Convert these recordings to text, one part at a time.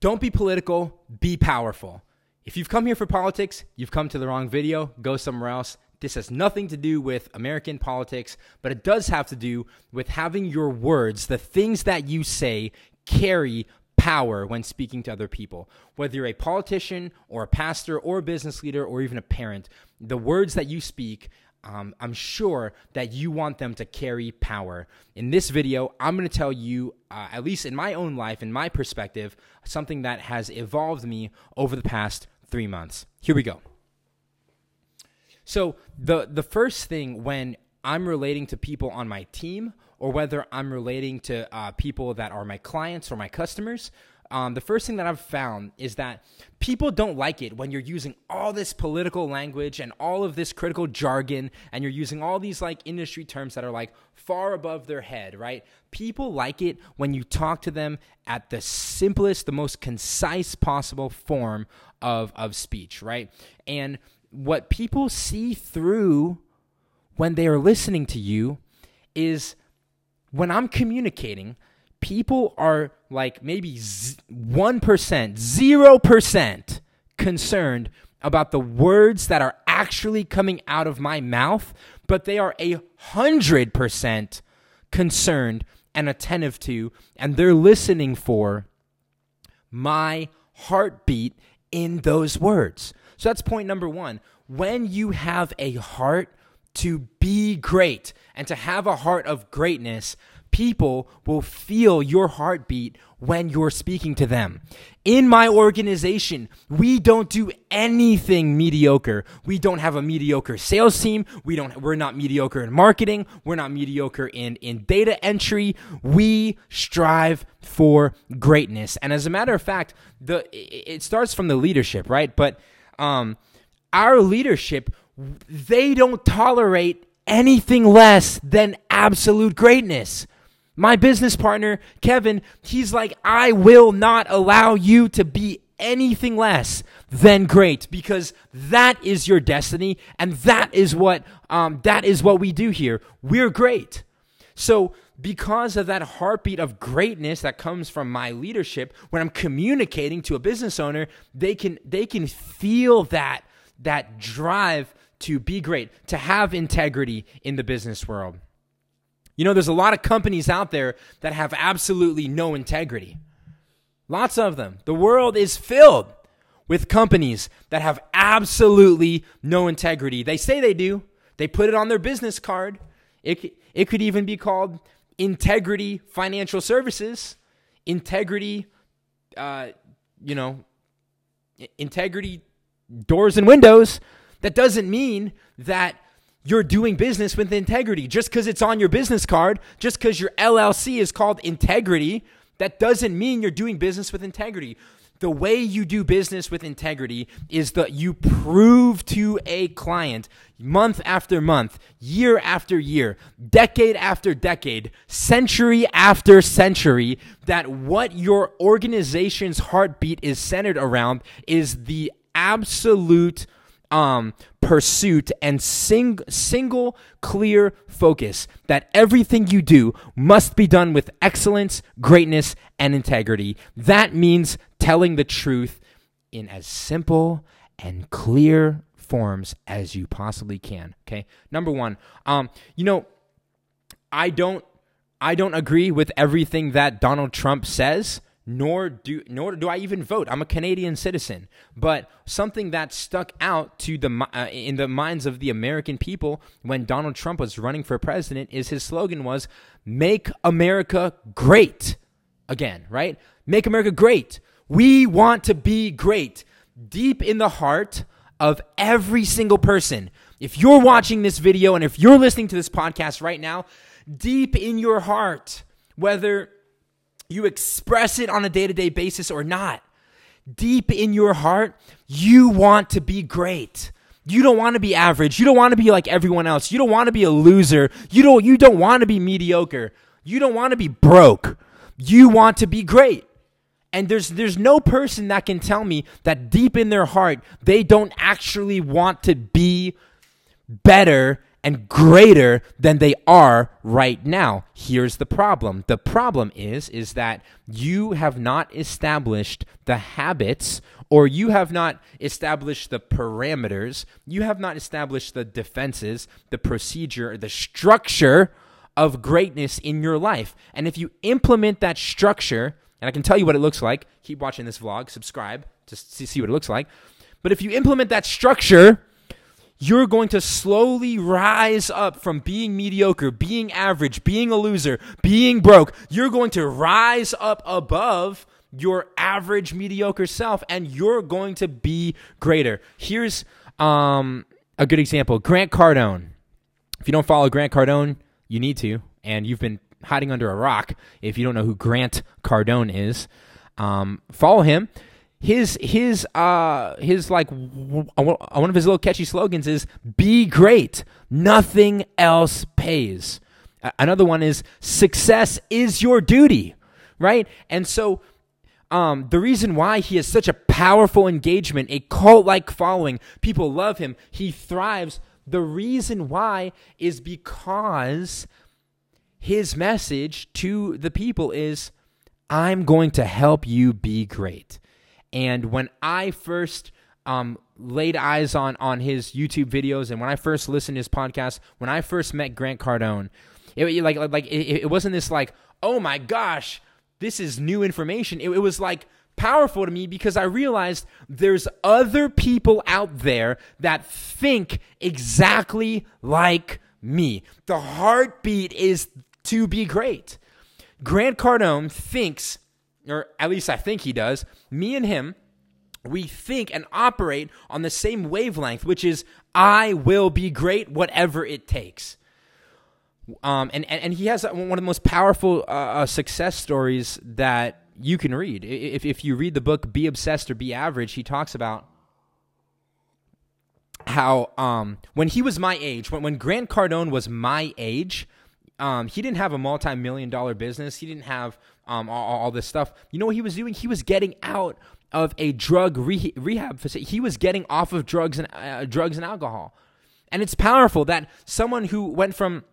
Don't be political, be powerful. If you've come here for politics, you've come to the wrong video. Go somewhere else. This has nothing to do with American politics, but it does have to do with having your words, the things that you say, carry power when speaking to other people. Whether you're a politician or a pastor or a business leader or even a parent, the words that you speak um, I'm sure that you want them to carry power. In this video, I'm going to tell you, uh, at least in my own life, in my perspective, something that has evolved me over the past three months. Here we go. So, the, the first thing when I'm relating to people on my team, or whether I'm relating to uh, people that are my clients or my customers, um, the first thing that I've found is that people don't like it when you're using all this political language and all of this critical jargon and you're using all these like industry terms that are like far above their head, right? People like it when you talk to them at the simplest, the most concise possible form of, of speech, right? And what people see through when they are listening to you is when I'm communicating, people are like maybe 1%, 0% concerned about the words that are actually coming out of my mouth, but they are a hundred percent concerned and attentive to, and they're listening for my heartbeat in those words. So that's point number one. When you have a heart to be great and to have a heart of greatness, people will feel your heartbeat when you're speaking to them. In my organization, we don't do anything mediocre. We don't have a mediocre sales team. We don't we're not mediocre in marketing. We're not mediocre in in data entry. We strive for greatness. And as a matter of fact, the it starts from the leadership, right? But um our leadership they don't tolerate anything less than absolute greatness. My business partner, Kevin, he's like, I will not allow you to be anything less than great because that is your destiny and that is what um, that is what we do here. We're great. So because of that heartbeat of greatness that comes from my leadership when i'm communicating to a business owner they can they can feel that that drive to be great to have integrity in the business world you know, there's a lot of companies out there that have absolutely no integrity. Lots of them. The world is filled with companies that have absolutely no integrity. They say they do, they put it on their business card. It, it could even be called Integrity Financial Services, Integrity, uh, you know, Integrity Doors and Windows. That doesn't mean that you're doing business with integrity. Just because it's on your business card, just because your LLC is called integrity, that doesn't mean you're doing business with integrity. The way you do business with integrity is that you prove to a client month after month, year after year, decade after decade, century after century that what your organization's heartbeat is centered around is the absolute um, pursuit and sing, single clear focus that everything you do must be done with excellence, greatness, and integrity. That means telling the truth in as simple and clear forms as you possibly can. Okay. Number one, um, you know, I don't, I don't agree with everything that Donald Trump says nor do nor do I even vote. I'm a Canadian citizen, but something that stuck out to the uh, in the minds of the American people when Donald Trump was running for president is his slogan was "Make America Great Again." Right? Make America great. We want to be great deep in the heart of every single person. If you're watching this video and if you're listening to this podcast right now, deep in your heart, whether you express it on a day to day basis or not. Deep in your heart, you want to be great. You don't want to be average. You don't want to be like everyone else. You don't want to be a loser. You don't you don't want to be mediocre. You don't want to be broke. You want to be great. And there's there's no person that can tell me that deep in their heart they don't actually want to be better and greater than they are right now. Here's the problem. The problem is is that you have not established the habits or you have not established the parameters, you have not established the defenses, the procedure, the structure of greatness in your life. And if you implement that structure, and I can tell you what it looks like, keep watching this vlog, subscribe to see what it looks like. But if you implement that structure, you're going to slowly rise up from being mediocre, being average, being a loser, being broke. You're going to rise up above your average mediocre self and you're going to be greater. Here's um, a good example Grant Cardone. If you don't follow Grant Cardone, you need to, and you've been hiding under a rock if you don't know who Grant Cardone is. Um, follow him. His his uh his like one of his little catchy slogans is "Be great, nothing else pays." Another one is "Success is your duty," right? And so um, the reason why he has such a powerful engagement, a cult like following, people love him, he thrives. The reason why is because his message to the people is I'm going to help you be great. And when I first um, laid eyes on on his YouTube videos and when I first listened to his podcast, when I first met Grant Cardone, it like like it, it wasn't this like oh my gosh this is new information. It, it was like powerful to me because I realized there's other people out there that think exactly like me. The heartbeat is to be great. Grant Cardone thinks, or at least I think he does, me and him, we think and operate on the same wavelength, which is I will be great whatever it takes. Um, and, and, and he has one of the most powerful uh, uh, success stories that you can read. If, if you read the book Be Obsessed or Be Average, he talks about how um, when he was my age, when, when Grant Cardone was my age, um, he didn't have a multi-million dollar business. He didn't have um, all, all, this stuff. You know what he was doing? He was getting out of a drug re- rehab facility. He was getting off of drugs and uh, drugs and alcohol. And it's powerful that someone who went from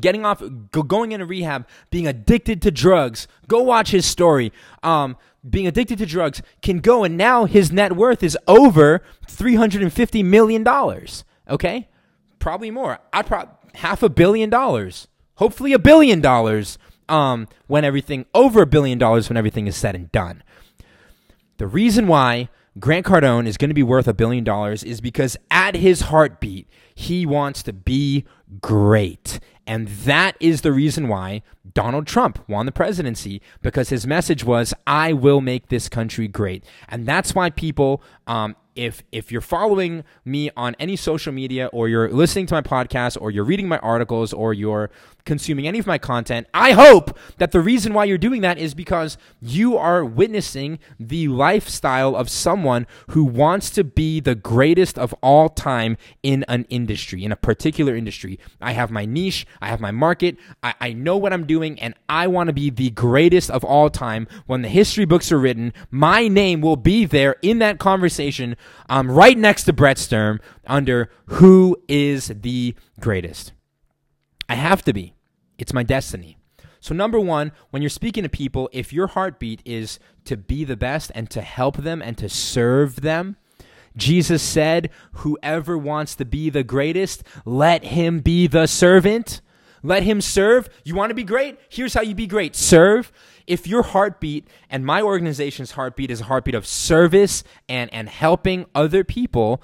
getting off going into rehab being addicted to drugs go watch his story um, being addicted to drugs can go and now his net worth is over 350 million dollars okay probably more i'd probably half a billion dollars hopefully a billion dollars um, when everything over a billion dollars when everything is said and done the reason why Grant Cardone is going to be worth a billion dollars is because at his heartbeat, he wants to be great. And that is the reason why Donald Trump won the presidency because his message was, I will make this country great. And that's why people um, if if you're following me on any social media or you're listening to my podcast or you're reading my articles or you're consuming any of my content, I hope that the reason why you're doing that is because you are witnessing the lifestyle of someone who wants to be the greatest of all time in an industry, in a particular industry. I have my niche, I have my market, I, I know what I'm doing, and I want to be the greatest of all time. When the history books are written, my name will be there in that conversation I'm right next to Brett Sturm under who is the greatest. I have to be. It's my destiny. So, number one, when you're speaking to people, if your heartbeat is to be the best and to help them and to serve them, Jesus said, Whoever wants to be the greatest, let him be the servant. Let him serve. You want to be great? Here's how you be great serve if your heartbeat and my organization's heartbeat is a heartbeat of service and, and helping other people,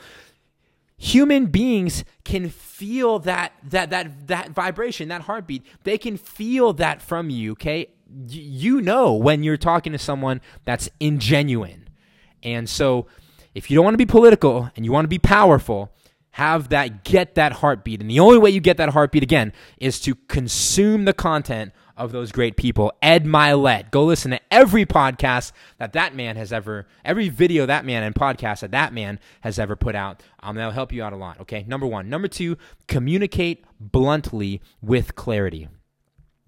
human beings can feel that that that that vibration, that heartbeat. They can feel that from you, okay? You know when you're talking to someone that's ingenuine. And so if you don't want to be political and you want to be powerful, have that get that heartbeat. And the only way you get that heartbeat again is to consume the content of those great people. Ed Mylett. Go listen to every podcast that that man has ever, every video that man and podcast that that man has ever put out. Um, that'll help you out a lot. Okay. Number one. Number two, communicate bluntly with clarity.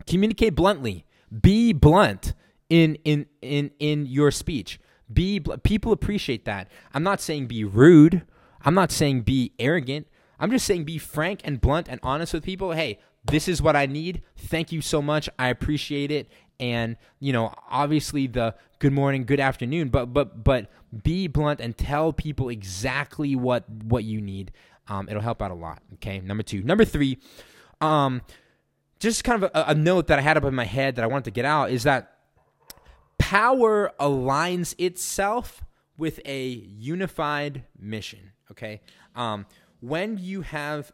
Communicate bluntly. Be blunt in in in in your speech. Be people appreciate that. I'm not saying be rude. I'm not saying be arrogant. I'm just saying be frank and blunt and honest with people. Hey, this is what I need. Thank you so much. I appreciate it. And, you know, obviously the good morning, good afternoon, but but but be blunt and tell people exactly what what you need. Um, it'll help out a lot. Okay. Number two. Number three, um, just kind of a, a note that I had up in my head that I wanted to get out is that power aligns itself with a unified mission. Okay. Um, when you have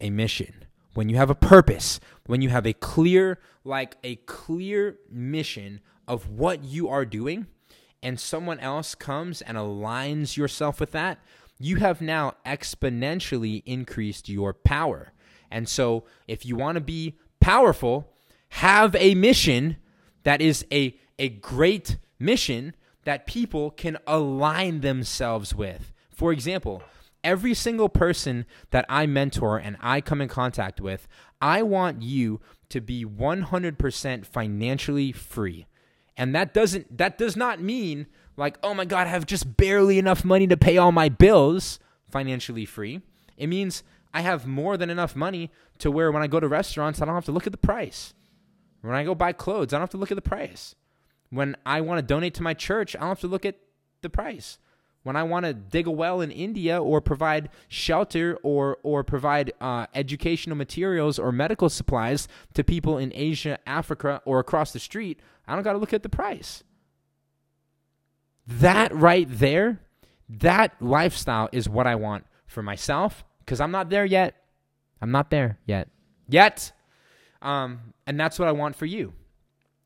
a mission, when you have a purpose, when you have a clear, like a clear mission of what you are doing, and someone else comes and aligns yourself with that, you have now exponentially increased your power. And so, if you want to be powerful, have a mission that is a, a great mission that people can align themselves with. For example, every single person that I mentor and I come in contact with, I want you to be 100% financially free. And that doesn't that does not mean like, "Oh my god, I have just barely enough money to pay all my bills." Financially free. It means I have more than enough money to where when I go to restaurants, I don't have to look at the price. When I go buy clothes, I don't have to look at the price. When I want to donate to my church, I don't have to look at the price when I want to dig a well in India or provide shelter or or provide uh, educational materials or medical supplies to people in Asia, Africa, or across the street, I don't got to look at the price. That right there, that lifestyle is what I want for myself because I'm not there yet. I'm not there yet. Yet. Um, and that's what I want for you.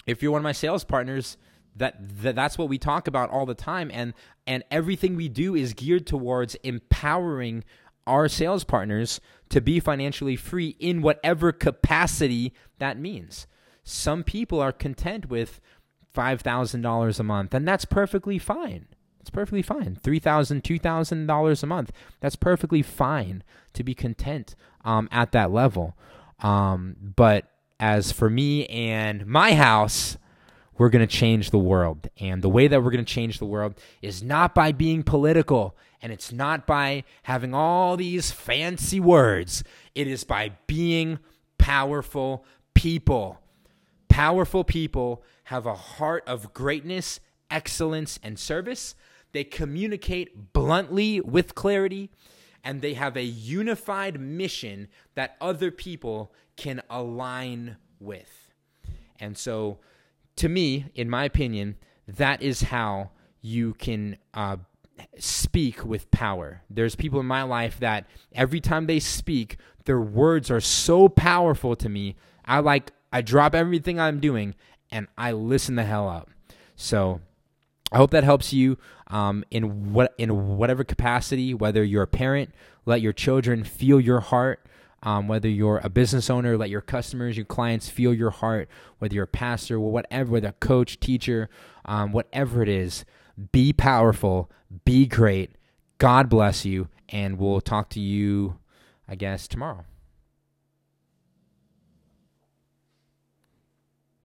If you're one of my sales partners, that, that that's what we talk about all the time. And and everything we do is geared towards empowering our sales partners to be financially free in whatever capacity that means. Some people are content with $5000 a month and that's perfectly fine. It's perfectly fine. $3000 $2000 a month that's perfectly fine to be content um, at that level. Um, but as for me and my house we're going to change the world. And the way that we're going to change the world is not by being political and it's not by having all these fancy words. It is by being powerful people. Powerful people have a heart of greatness, excellence, and service. They communicate bluntly with clarity, and they have a unified mission that other people can align with. And so, to me, in my opinion, that is how you can uh, speak with power. There's people in my life that every time they speak, their words are so powerful to me. I like I drop everything I'm doing and I listen the hell up. So I hope that helps you um, in what in whatever capacity, whether you're a parent, let your children feel your heart um, whether you're a business owner, let your customers, your clients feel your heart. Whether you're a pastor, whatever, whether a coach, teacher, um, whatever it is, be powerful, be great. God bless you, and we'll talk to you, I guess, tomorrow.